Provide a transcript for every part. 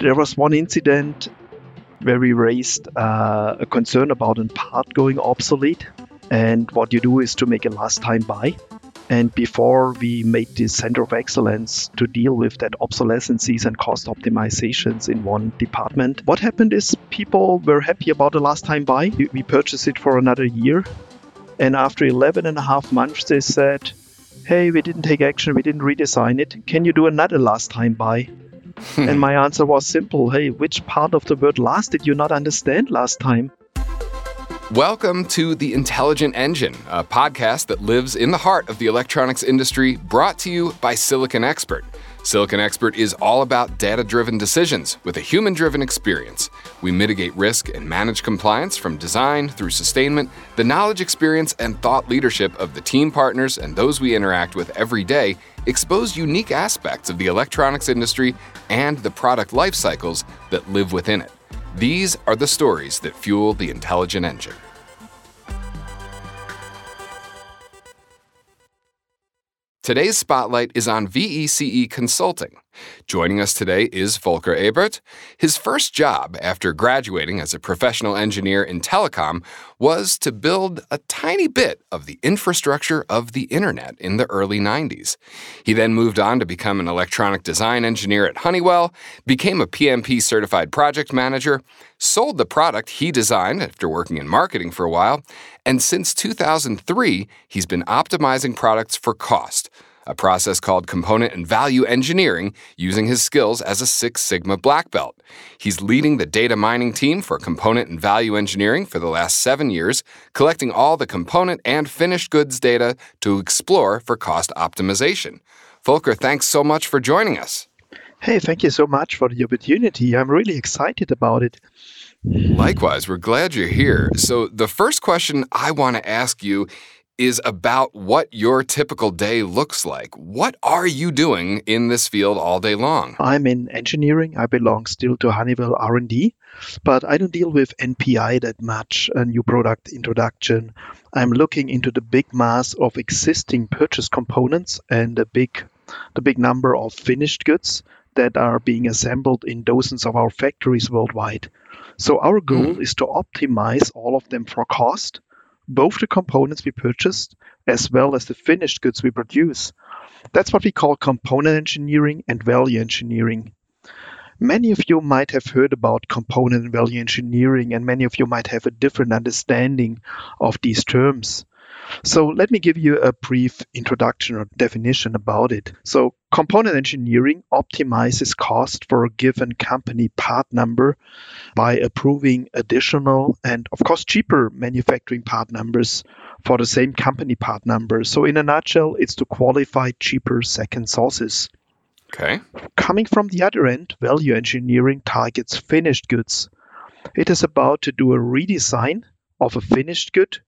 There was one incident where we raised uh, a concern about a part going obsolete. And what you do is to make a last time buy. And before we made this center of excellence to deal with that obsolescences and cost optimizations in one department, what happened is people were happy about the last time buy. We purchased it for another year. And after 11 and a half months, they said, Hey, we didn't take action, we didn't redesign it. Can you do another last time buy? and my answer was simple Hey, which part of the word last did you not understand last time? Welcome to The Intelligent Engine, a podcast that lives in the heart of the electronics industry, brought to you by Silicon Expert. Silicon Expert is all about data driven decisions with a human driven experience. We mitigate risk and manage compliance from design through sustainment, the knowledge, experience, and thought leadership of the team partners and those we interact with every day expose unique aspects of the electronics industry and the product life cycles that live within it. These are the stories that fuel the intelligent engine. Today's spotlight is on VECE Consulting. Joining us today is Volker Ebert. His first job after graduating as a professional engineer in telecom was to build a tiny bit of the infrastructure of the internet in the early 90s. He then moved on to become an electronic design engineer at Honeywell, became a PMP certified project manager, sold the product he designed after working in marketing for a while, and since 2003, he's been optimizing products for cost a process called component and value engineering using his skills as a Six Sigma black belt. He's leading the data mining team for component and value engineering for the last seven years, collecting all the component and finished goods data to explore for cost optimization. Volker, thanks so much for joining us. Hey, thank you so much for the opportunity. I'm really excited about it. Likewise, we're glad you're here. So, the first question I want to ask you is about what your typical day looks like. What are you doing in this field all day long? I'm in engineering. I belong still to Honeywell R&D, but I don't deal with NPI that much, a new product introduction. I'm looking into the big mass of existing purchase components and the big the big number of finished goods that are being assembled in dozens of our factories worldwide. So our goal mm. is to optimize all of them for cost both the components we purchased as well as the finished goods we produce. That's what we call component engineering and value engineering. Many of you might have heard about component and value engineering, and many of you might have a different understanding of these terms. So let me give you a brief introduction or definition about it. So component engineering optimizes cost for a given company part number by approving additional and of course cheaper manufacturing part numbers for the same company part number. So in a nutshell, it's to qualify cheaper second sources. Okay. Coming from the other end, value engineering targets finished goods. It is about to do a redesign of a finished good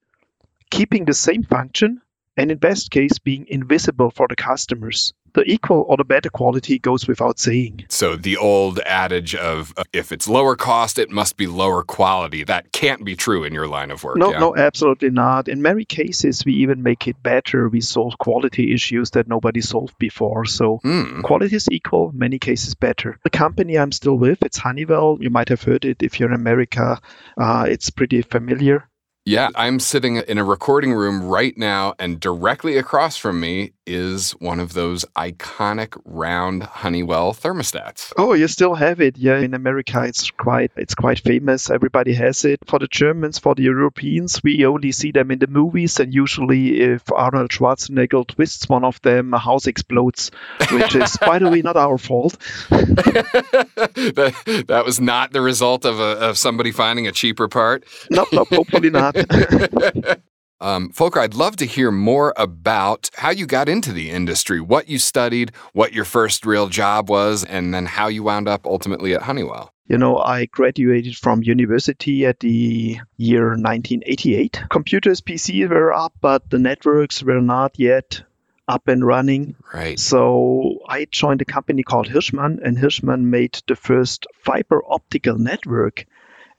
keeping the same function and in best case being invisible for the customers. The equal or the better quality goes without saying. So the old adage of uh, if it's lower cost, it must be lower quality. That can't be true in your line of work. No, yeah? no, absolutely not. In many cases, we even make it better. We solve quality issues that nobody solved before. So mm. quality is equal, many cases better. The company I'm still with, it's Honeywell. You might have heard it if you're in America. Uh, it's pretty familiar. Yeah, I'm sitting in a recording room right now, and directly across from me is one of those iconic round Honeywell thermostats. Oh, you still have it? Yeah, in America, it's quite it's quite famous. Everybody has it. For the Germans, for the Europeans, we only see them in the movies, and usually, if Arnold Schwarzenegger twists one of them, a house explodes, which is, by the way, not our fault. that, that was not the result of, a, of somebody finding a cheaper part. No, no, hopefully not. um, Volker, I'd love to hear more about how you got into the industry, what you studied, what your first real job was, and then how you wound up ultimately at Honeywell. You know, I graduated from university at the year 1988. Computers, PCs were up, but the networks were not yet up and running. Right. So I joined a company called Hirschmann, and Hirschmann made the first fiber optical network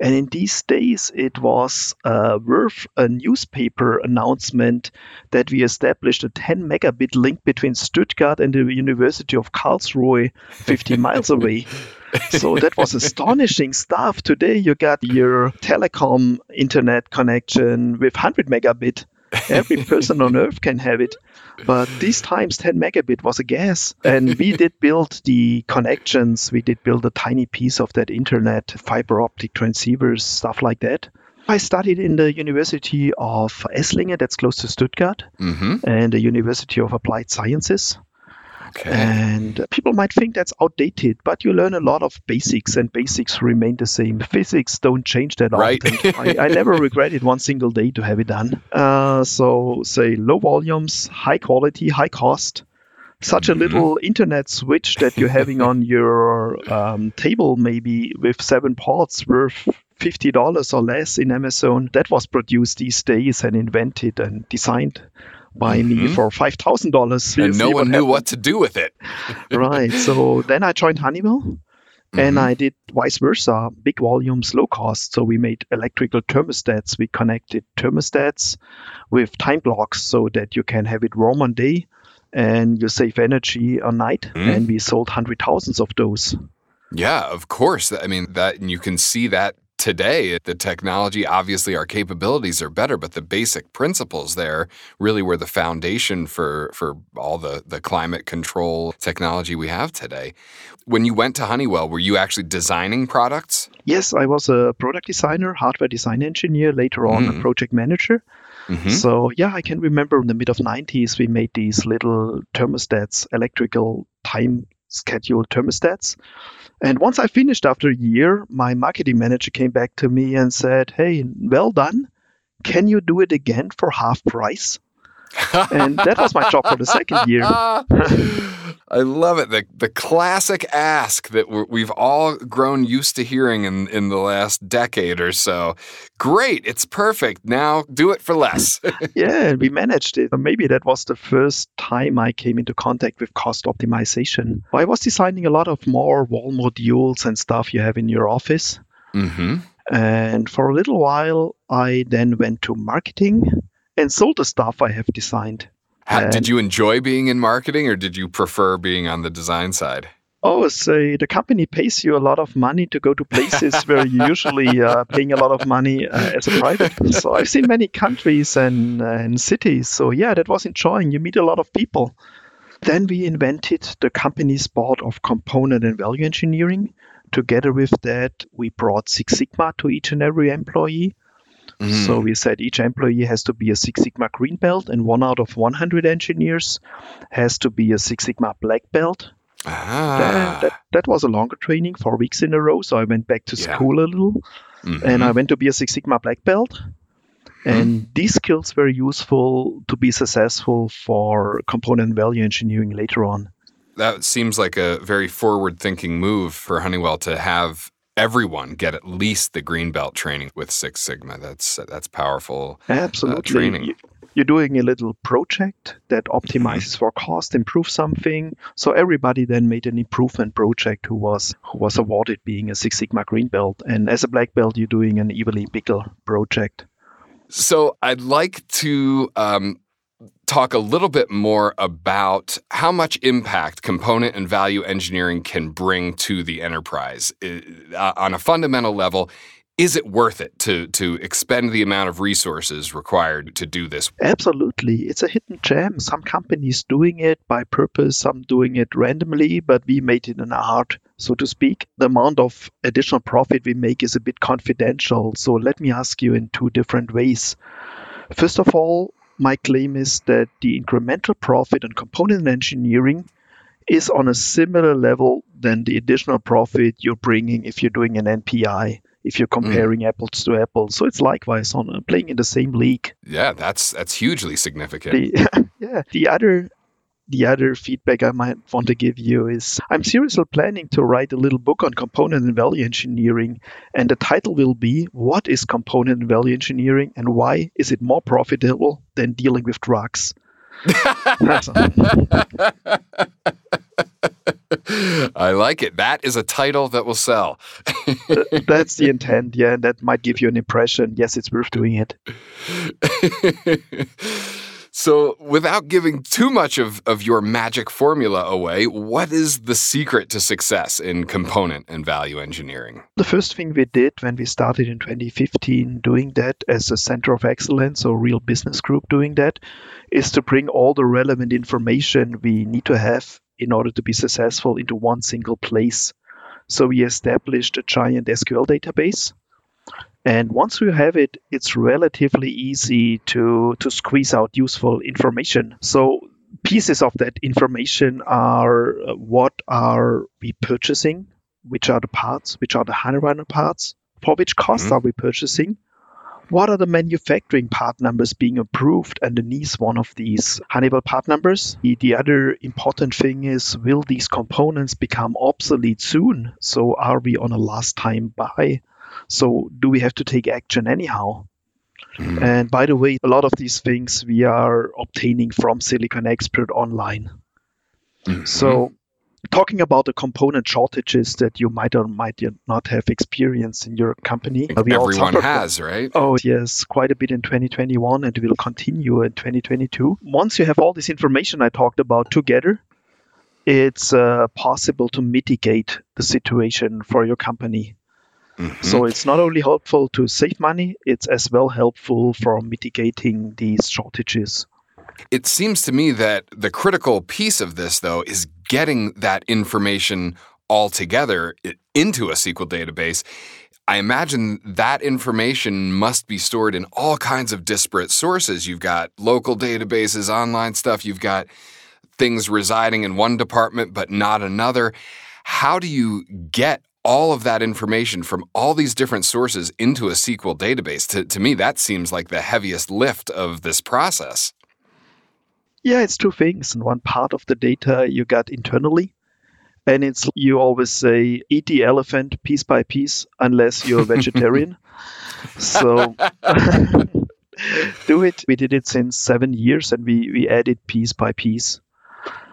and in these days, it was uh, worth a newspaper announcement that we established a 10 megabit link between Stuttgart and the University of Karlsruhe, 50 miles away. so that was astonishing stuff. Today you got your telecom internet connection with 100 megabit. Every person on earth can have it. But these times 10 megabit was a guess. And we did build the connections. We did build a tiny piece of that internet, fiber optic transceivers, stuff like that. I studied in the University of Esslingen, that's close to Stuttgart, Mm-hmm. and the University of Applied Sciences. Okay. And people might think that's outdated, but you learn a lot of basics, and basics remain the same. Physics don't change that Right. often. I, I never regretted one single day to have it done. Uh, so, say low volumes, high quality, high cost. Such a Mhm. little internet switch that you're having on your um, table, maybe with seven ports worth fifty dollars or less in Amazon. That was produced these days and invented and designed by me Mhm. for five thousand dollars. and no one knew what to do with it. right. So then I joined Honeywell. And Mhm. I did vice versa, big volumes, low cost. So we made electrical thermostats. We connected thermostats with time blocks so that you can have it warm on day and you save energy on night. Mm. And we sold hundred thousands of those. Yeah, of course. I mean, that and you can see that today. The technology, obviously, our capabilities are better, but the basic principles there really were the foundation for for all the the climate control technology we have today. When you went to Honeywell, were you actually designing products? Yes, I was a product designer, hardware design engineer, later on Mm. a project manager. Mhm. So yeah, I can remember in the mid of 90s we made these little thermostats, electrical time scheduled thermostats. And once I finished after a year, my marketing manager came back to me and said, "Hey, well done. Can you do it again for half price?" And that was my job for the second year. I love it. The the classic ask that we're, we've all grown used to hearing in, in the last decade or so. Great, it's perfect. Now do it for less. yeah, we managed it. Maybe that was the first time I came into contact with cost optimization. I was designing a lot of more wall modules and stuff you have in your office. mm-hmm. And for a little while, I then went to marketing and sold the stuff I have designed. did you enjoy being in marketing, or did you prefer being on the design side? Oh, say the company pays you a lot of money to go to places where you usually uh, paying a lot of money uh, as a private. So I've seen many countries and, and cities. So yeah, that was enjoying. You meet a lot of people. Then we invented the company's board of component and value engineering. Together with that, we brought Six Sigma to each and every employee. Mm. So we said each employee has to be a Six Sigma green belt, and one out of 100 engineers has to be a Six Sigma black belt. ah. That, that, that was a longer training, four weeks in a row. So I went back to Yeah. school a little, Mhm. and I went to be a Six Sigma black belt. And these skills were useful to be successful for component value engineering later on. that seems like a very forward-thinking move for Honeywell to have everyone get at least the green belt training with Six Sigma. That's that's powerful. Absolutely. training. You- You're doing a little project that optimizes for cost, improves something. So everybody then made an improvement project who was who was awarded being a Six Sigma green belt. And as a black belt, you're doing an evenly bigger project. So I'd like to um, talk a little bit more about how much impact component and value engineering can bring to the enterprise uh, on a fundamental level. Is it worth it to to expend the amount of resources required to do this? Absolutely. It's a hidden gem. Some companies doing it by purpose, some doing it randomly, but we made it our heart, so to speak. The amount of additional profit we make is a bit confidential. So let me ask you in two different ways. First of all, my claim is that the incremental profit on component engineering is on a similar level than the additional profit you're bringing if you're doing an NPI, if you're comparing apples to apples. So it's likewise on uh, playing in the same league. Yeah, that's that's hugely significant. The, yeah. The other the other feedback I might want to give you is I'm seriously planning to write a little book on component and value engineering, and the title will be What is Component and Value Engineering and Why is it more profitable than dealing with drugs? I like it. That is a title that will sell. That's the intent, yeah, and that might give you an impression. Yes, it's worth doing it. So, without giving too much of, of your magic formula away, what is the secret to success in component and value engineering? The first thing we did when we started in 2015 doing that as a center of excellence or real business group doing that is to bring all the relevant information we need to have in order to be successful into one single place. So we established a giant SQL database and once you have it, it's relatively easy to, to squeeze out useful information. So pieces of that information are uh, what are we purchasing, which are the parts, which are the Honeywell parts, for which cost mm-hmm. are we purchasing, what are the manufacturing part numbers being approved underneath one of these Honeywell part numbers? The, the, other important thing is will these components become obsolete soon? So are we on a last time buy? So do we have to take action anyhow? Mm. And by the way, a lot of these things we are obtaining from Silicon Expert online. Mm-hmm. So talking about the component shortages that you might or might not have experienced in your company. We Everyone has, from, right? Oh, yes, quite a bit in 2021 and will continue in 2022. Once you have all this information I talked about together, it's uh, possible to mitigate the situation for your company. Mm-hmm. So it's not only helpful to save money, it's as well helpful for mitigating these shortages. It seems to me that the critical piece of this, though, is getting that information all together into a SQL database. I imagine that information must be stored in all kinds of disparate sources. You've got local databases, online stuff, you've got things residing in one department but not another. How do you get all of that information from all these different sources into a SQL database. To, to me, that seems like the heaviest lift of this process. Yeah, it's two things. And one part of the data you got internally, and it's you always say eat the elephant piece by piece unless you're a vegetarian. so do it. We did it since seven years, and we we added piece by piece.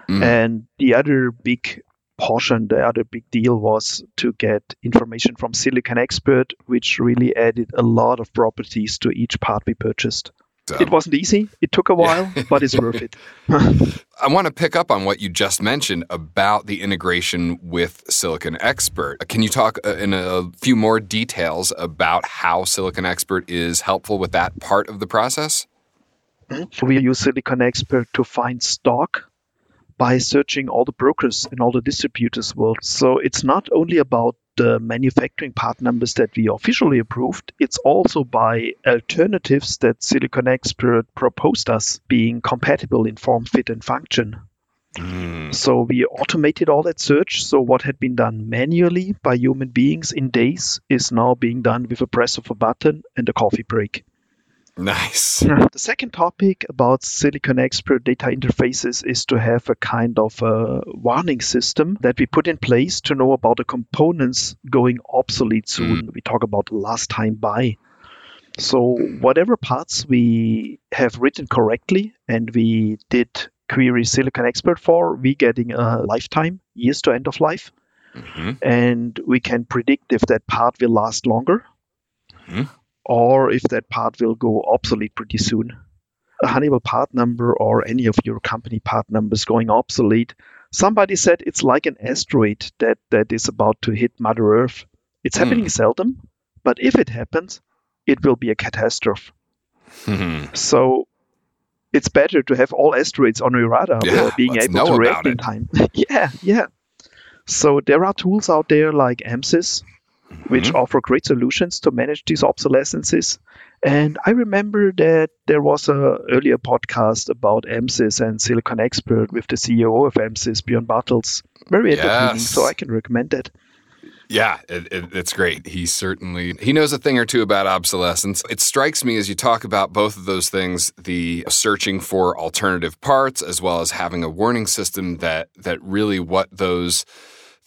Mm. And the other big portion, the other big deal was to get information from Silicon Expert, which really added a lot of properties to each part we purchased. It wasn't easy. It took a while, yeah. but it's worth it. I want to pick up on what you just mentioned about the integration with Silicon Expert. Can you talk uh, in a few more details about how Silicon Expert is helpful with that part of the process? We use Silicon Expert to find stock by searching all the brokers and all the distributors world. So it's not only about the manufacturing part numbers that we officially approved, it's also by alternatives that Silicon Expert proposed us being compatible in form, fit, and function. Mm. So we automated all that search. So what had been done manually by human beings in days is now being done with a press of a button and a coffee break. Nice. The second topic about Silicon Expert data interfaces is to have a kind of a warning system that we put in place to know about the components going obsolete soon. Mm. We talk about last time buy. So, whatever parts we have written correctly and we did query Silicon Expert for, we getting a lifetime, years to end of life. Mm-hmm. And we can predict if that part will last longer. Mm-hmm or if that part will go obsolete pretty soon. A Honeywell part number or any of your company part numbers going obsolete. Somebody said it's like an asteroid that, that is about to hit Mother Earth. It's happening hmm. seldom, but if it happens, it will be a catastrophe. Mm-hmm. So it's better to have all asteroids on your radar yeah, being able to react in time. yeah, yeah. So there are tools out there like AMSYS, which mm-hmm. offer great solutions to manage these obsolescences. And I remember that there was a earlier podcast about AMSYS and Silicon Expert with the CEO of AMSYS, Björn Bartels. Very entertaining, so I can recommend that. Yeah, it, it, it's great. He certainly he knows a thing or two about obsolescence. It strikes me as you talk about both of those things, the searching for alternative parts as well as having a warning system that that really what those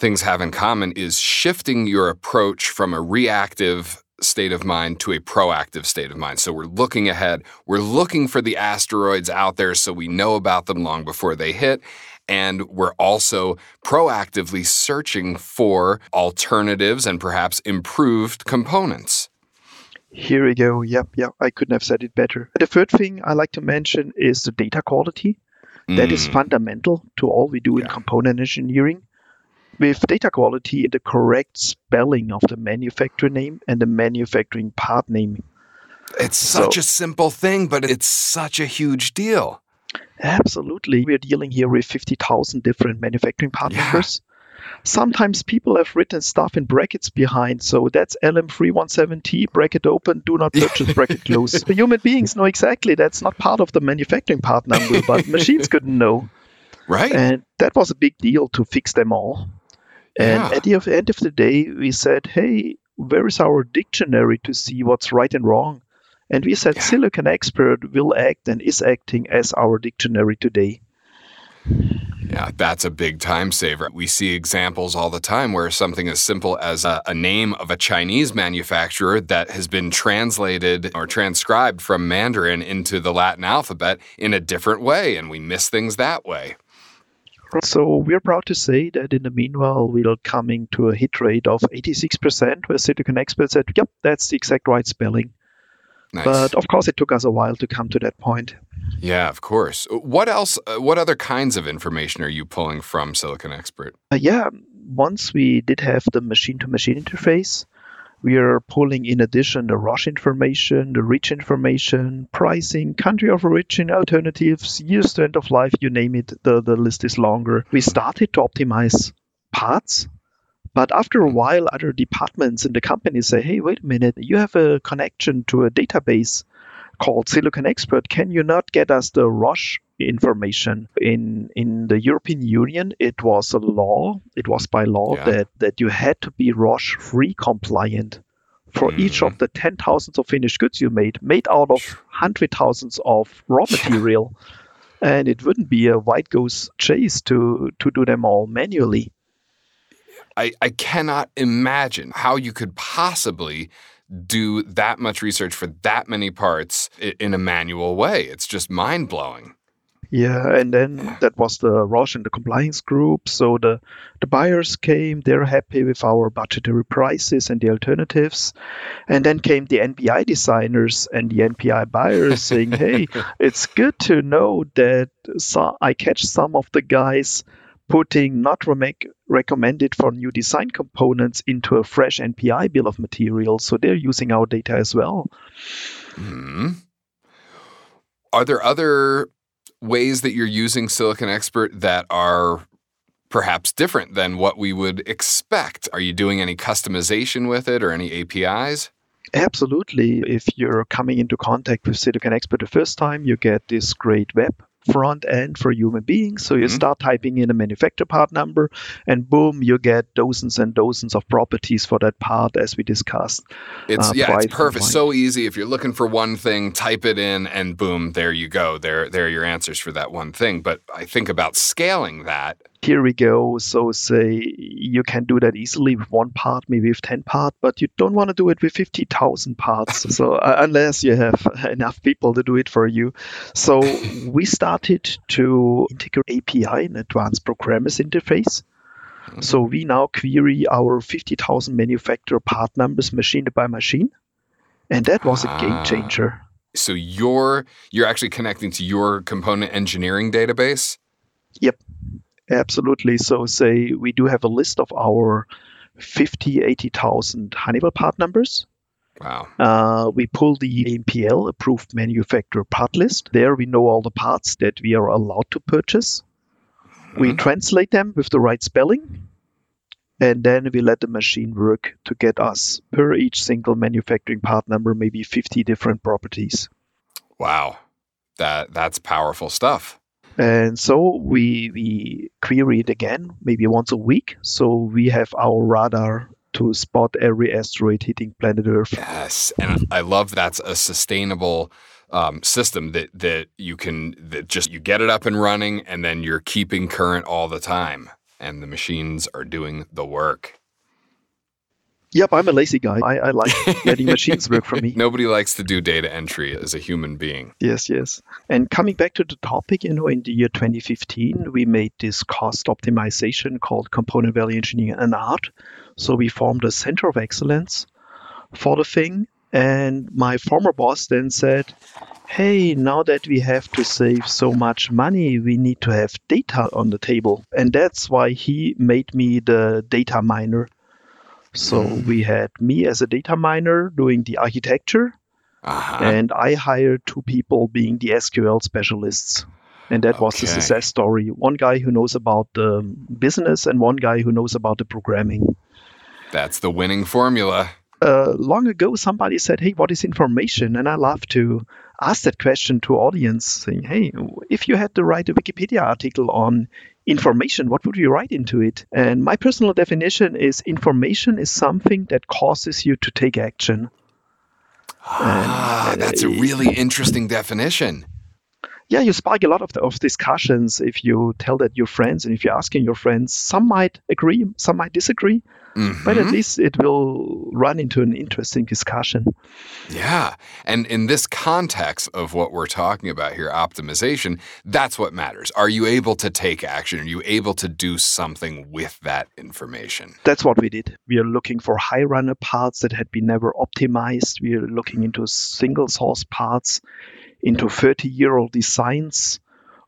things have in common is shifting your approach from a reactive state of mind to a proactive state of mind. So we're looking ahead. We're looking for the asteroids out there so we know about them long before they hit. And we're also proactively searching for alternatives and perhaps improved components. Here we go. Yep, yep. I couldn't have said it better. The third thing I like to mention is the data quality. That is Mm, fundamental to all we do in component engineering. With data quality, and the correct spelling of the manufacturer name and the manufacturing part name. It's So- such a simple thing, but it's such a huge deal. Absolutely. We're dealing here with 50,000 different manufacturing part Yeah. numbers. Sometimes people have written stuff in brackets behind, so that's LM317T, bracket open, do not purchase, bracket close. The human beings know exactly that's not part of the manufacturing part number, but machines couldn't know. Right? And that was a big deal to fix them all. And Yeah. at the end of the day, we said, hey, where is our dictionary to see what's right and wrong? And we said, Yeah. Silicon Expert will act and is acting as our dictionary today. Yeah, that's a big time saver. We see examples all the time where something as simple as a, a name of a Chinese manufacturer that has been translated or transcribed from Mandarin into the Latin alphabet in a different way, and we miss things that way. So we're proud to say that in the meanwhile, we're coming to a hit rate of 86%, where Silicon Expert said, yep, that's the exact right spelling. Nice. But of course, it took us a while to come to that point. yeah, of course. What else? Uh, what other kinds of information are you pulling from Silicon Expert? Uh, yeah, once we did have the machine to machine interface, we are pulling in addition the RoHS information, the REACH information, pricing, country of origin alternatives, years to end of life, you name it, the, the list is longer. We started to optimize parts, but after a while, other departments in the company say, hey, wait a minute, you have a connection to a database called Silicon Expert. Can you not get us the RoHS information in in the European Union? It was a law. It was by law Yeah. that that you had to be RoHS free compliant for each Mhm. of the ten thousands of finished goods you made, made out of hundred thousands of raw material. And it wouldn't be a white goose chase to to do them all manually. I, I cannot imagine how you could possibly do that much research for that many parts in a manual way. It's just mind blowing. Yeah, and then that was the RoHS and the compliance group. So the the buyers came, they're happy with our budgetary prices and the alternatives. And then came the NPI designers and the NPI buyers saying, "Hey, it's good to know that so I catch some of the guys putting not recommended for new design components into a fresh NPI bill of materials. So they're using our data as well." Hmm. Are there other ways that you're using Silicon Expert that are perhaps different than what we would expect? Are you doing any customization with it or any APIs? Absolutely. If you're coming into contact with Silicon Expert the first time, you get this great web front end for human beings. So you Mhm. start typing in a manufacturer part number, and boom, you get dozens and dozens of properties for that part, as we discussed. It's Uh, yeah, it's perfect. So easy. If you're looking for one thing, type it in, and boom, there you go. There, there are your answers for that one thing. But I think about scaling that. Here we go. So say you can do that easily with one part, maybe with 10 part, but you don't want to do it with 50,000 parts. so uh, unless you have enough people to do it for you. So we started to integrate API in advanced programmers interface. So we now query our 50,000 manufacturer part numbers machine by machine. And that was a Ah. game changer. So you're you're actually connecting to your component engineering database. Absolutely. So say we do have a list of our 50, 80,000 Honeywell part numbers. Wow. Uh, we pull the AMPL approved manufacturer part list. There we know all the parts that we are allowed to purchase. We Mhm. translate them with the right spelling. And then we let the machine work to get us per each single manufacturing part number, maybe 50 different properties. Wow. That that's powerful stuff. And so we we query it again, maybe once a week. So we have our radar to spot every asteroid hitting planet Earth. Yes, and I love that's a sustainable um, system that that you can that just you get it up and running, and then you're keeping current all the time, and the machines are doing the work. Yep, I'm a lazy guy. I, I like letting machines work for me. Nobody likes to do data entry as a human being. Yes, yes. And coming back to the topic, you know, in the year 2015, we made this cost optimization called component value engineering an art. So we formed a center of excellence for the thing. And my former boss then said, hey, now that we have to save so much money, we need to have data on the table. And that's why he made me the data miner. So mm. we had me as a data miner doing the architecture, uh-huh. and I hired two people being the SQL specialists. And that okay. was the success story. One guy who knows about the business and one guy who knows about the programming. That's the winning formula. Uh, long ago, somebody said, Hey, what is information? And I love to ask that question to audience saying, hey, if you had to write a Wikipedia article on information, what would you write into it? And my personal definition is information is something that causes you to take action. Ah, and, that's a really interesting definition. Yeah, you spark a lot of, the, of discussions if you tell that your friends and if you're asking your friends. Some might agree, some might disagree, Mm-hmm. But at mm-hmm. least it will run into an interesting discussion. Yeah. And in this context of what we're talking about here, optimization, that's what matters. Are you able to take action? Are you able to do something with that information? That's what we did. We are looking for high runner parts that had been never optimized. We are looking into single source parts, into 30 year old designs,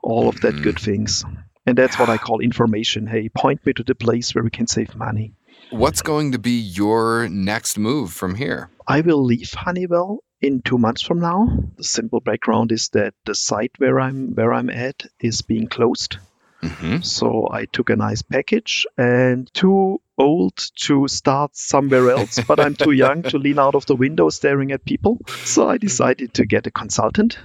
all of that good mm. things. And that's what I call information. Hey, point me to the place where we can save money. What's going to be your next move from here? I will leave Honeywell in two months from now. The simple background is that the site where I'm where I'm at is being closed. Mm-hmm. So I took a nice package and too old to start somewhere else, but I'm too young to lean out of the window staring at people. So I decided to get a consultant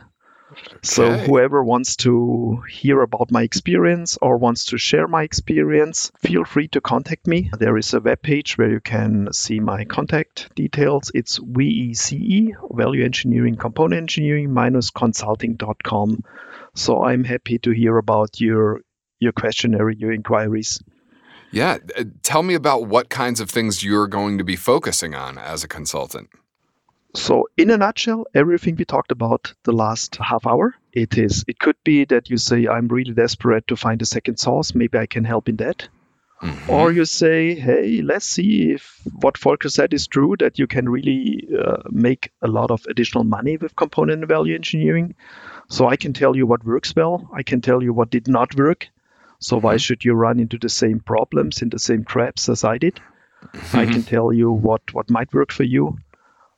so whoever wants to hear about my experience or wants to share my experience, feel free to contact me. There is a web page where you can see my contact details. It's VECE, Value Engineering Component Engineering minus consulting.com. So I'm happy to hear about your your questionnaire, your inquiries. Yeah, uh, tell me about what kinds of things you're going to be focusing on as a consultant. So, in a nutshell, everything we talked about the last half hour, it is. It could be that you say, "I'm really desperate to find a second source. Maybe I can help in that." Mm-hmm. Or you say, "Hey, let's see if what Volker said is true. That you can really uh, make a lot of additional money with component value engineering." So I can tell you what works well. I can tell you what did not work. So mm-hmm. why should you run into the same problems in the same traps as I did? Mm-hmm. I can tell you what what might work for you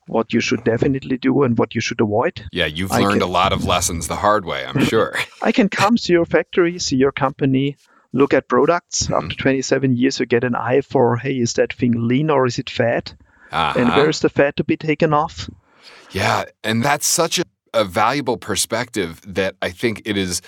what you should definitely do and what you should avoid. Yeah, you've learned can, a lot of lessons the hard way, I'm sure. I can come to your factory, see your company, look at products. Mm-hmm. After 27 years, you get an eye for, hey, is that thing lean or is it fat? Uh-huh. And where is the fat to be taken off? Yeah, and that's such a, a valuable perspective that I think it is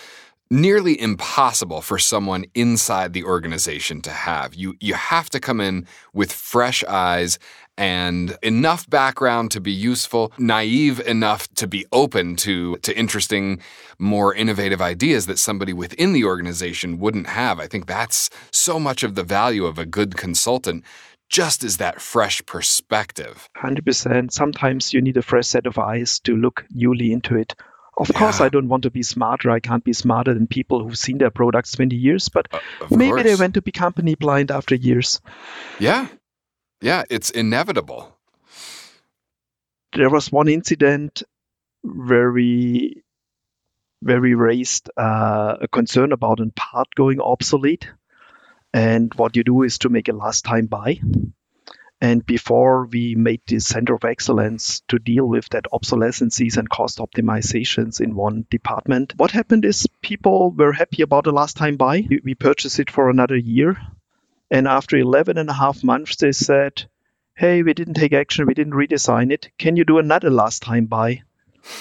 nearly impossible for someone inside the organization to have. You you have to come in with fresh eyes and enough background to be useful, naive enough to be open to to interesting, more innovative ideas that somebody within the organization wouldn't have. I think that's so much of the value of a good consultant just as that fresh perspective. 100%. Sometimes you need a fresh set of eyes to look newly into it. Of yeah. course, I don't want to be smarter. I can't be smarter than people who've seen their products 20 years, but uh, maybe course. they went to be company blind after years. Yeah. Yeah, it's inevitable. There was one incident where we where we raised uh, a concern about a part going obsolete. And what you do is to make a last time buy. And before we made this center of excellence to deal with that obsolescences and cost optimizations in one department, what happened is people were happy about the last time buy. We purchased it for another year. And after 11 and a half months, they said, Hey, we didn't take action. We didn't redesign it. Can you do another last time buy?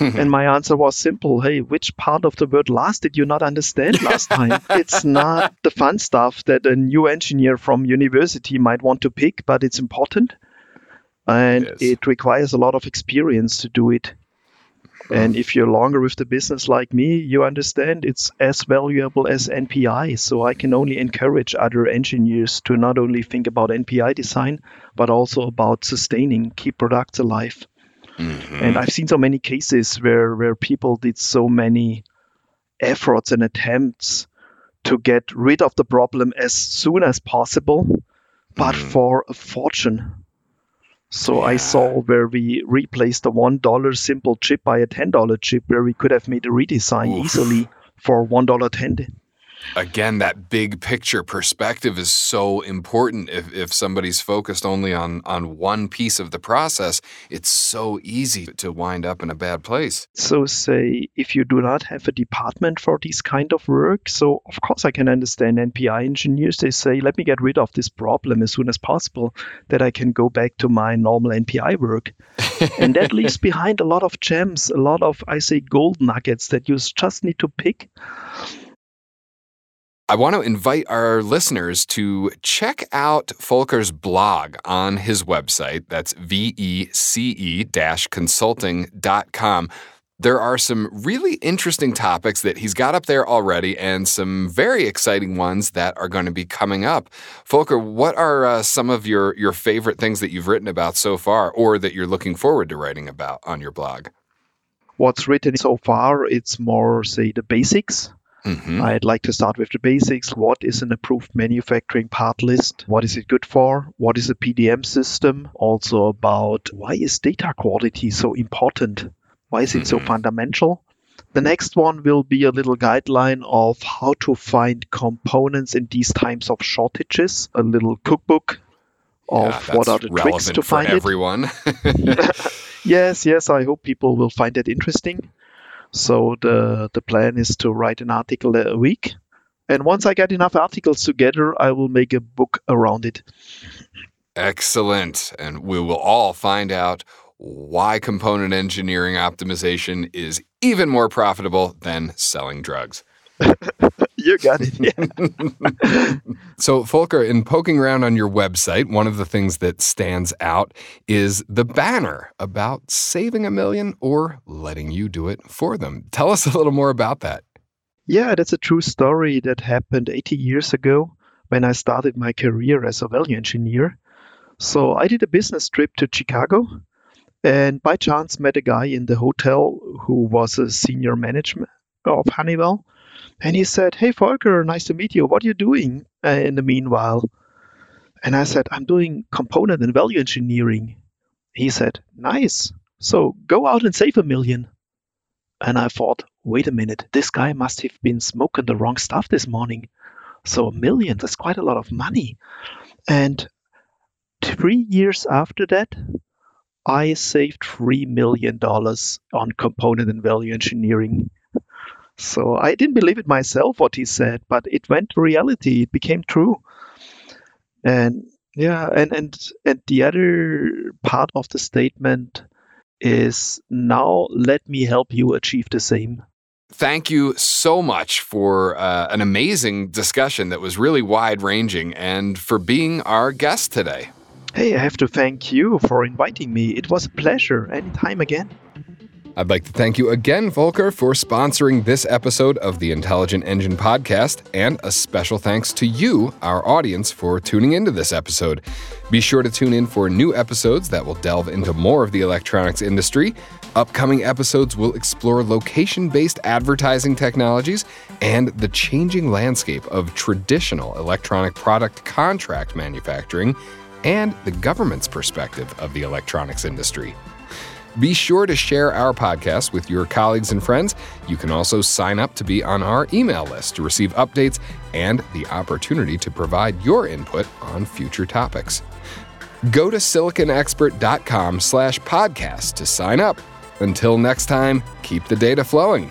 And my answer was simple hey which part of the word last did you not understand last time it's not the fun stuff that a new engineer from university might want to pick but it's important and yes. it requires a lot of experience to do it and hmm. if you're longer with the business like me, you understand it's as valuable as NPI. So I can only encourage other engineers to not only think about NPI design, but also about sustaining, key products alive. Mm-hmm. And I've seen so many cases where, where people did so many efforts and attempts to get rid of the problem as soon as possible, but mm-hmm. for a fortune. So Yeah. I saw where we replaced a one dollar simple chip by a ten dollar chip, where we could have made a redesign Oof. easily for one dollar ten. Again, that big picture perspective is so important. If, if somebody's focused only on, on one piece of the process, it's so easy to wind up in a bad place. So say if you do not have a department for this kind of work, so of course I can understand NPI engineers. They say, let me get rid of this problem as soon as possible, that I can go back to my normal NPI work. and that leaves behind a lot of gems, a lot of I say gold nuggets that you just need to pick. I want to invite our listeners to check out Volker's blog on his website. That's vece consulting.com. There are some really interesting topics that he's got up there already and some very exciting ones that are going to be coming up. Folker, what are uh, some of your, your favorite things that you've written about so far or that you're looking forward to writing about on your blog? What's written so far, it's more say the basics. Hmm I'd like to start with the basics. What is an approved manufacturing part list? What is it good for? What is a PDM system? Also about why is data quality so important? Why is it so Mhm. fundamental? The next one will be a little guideline of how to find components in these times of shortages, a little cookbook of Yeah, what are the tricks to find it. everyone. Yes, yes, I hope people will find it interesting. So the the plan is to write an article a week. And once I get enough articles together, I will make a book around it. Excellent. And we will all find out why component engineering optimization is even more profitable than selling drugs. You got it. Yeah. So, Volker, in poking around on your website, one of the things that stands out is the banner about saving a million or letting you do it for them. Tell us a little more about that. Yeah, that's a true story that happened 80 years ago when I started my career as a value engineer. So I did a business trip to Chicago and by chance met a guy in the hotel who was a senior management of Honeywell. And he said, Hey, Volker, nice to meet you. What are you doing uh, in the meanwhile? And I said, I'm doing component and value engineering. He said, Nice. So go out and save a million. And I thought, wait a minute, this guy must have been smoking the wrong stuff this morning. So a million, that's quite a lot of money. And three years after that, I saved $3 million on component and value engineering. So I didn't believe it myself, what he said, but it went to reality. It became true. And yeah, and, and, and the other part of the statement is now let me help you achieve the same. Thank you so much for uh, an amazing discussion that was really wide ranging and for being our guest today. Hey, I have to thank you for inviting me. It was a pleasure. Anytime again. I'd like to thank you again, Volker, for sponsoring this episode of the Intelligent Engine podcast, and a special thanks to you, our audience, for tuning into this episode. Be sure to tune in for new episodes that will delve into more of the electronics industry. Upcoming episodes will explore location based advertising technologies and the changing landscape of traditional electronic product contract manufacturing and the government's perspective of the electronics industry. Be sure to share our podcast with your colleagues and friends. You can also sign up to be on our email list to receive updates and the opportunity to provide your input on future topics. Go to siliconexpert.com slash podcast to sign up. Until next time, keep the data flowing.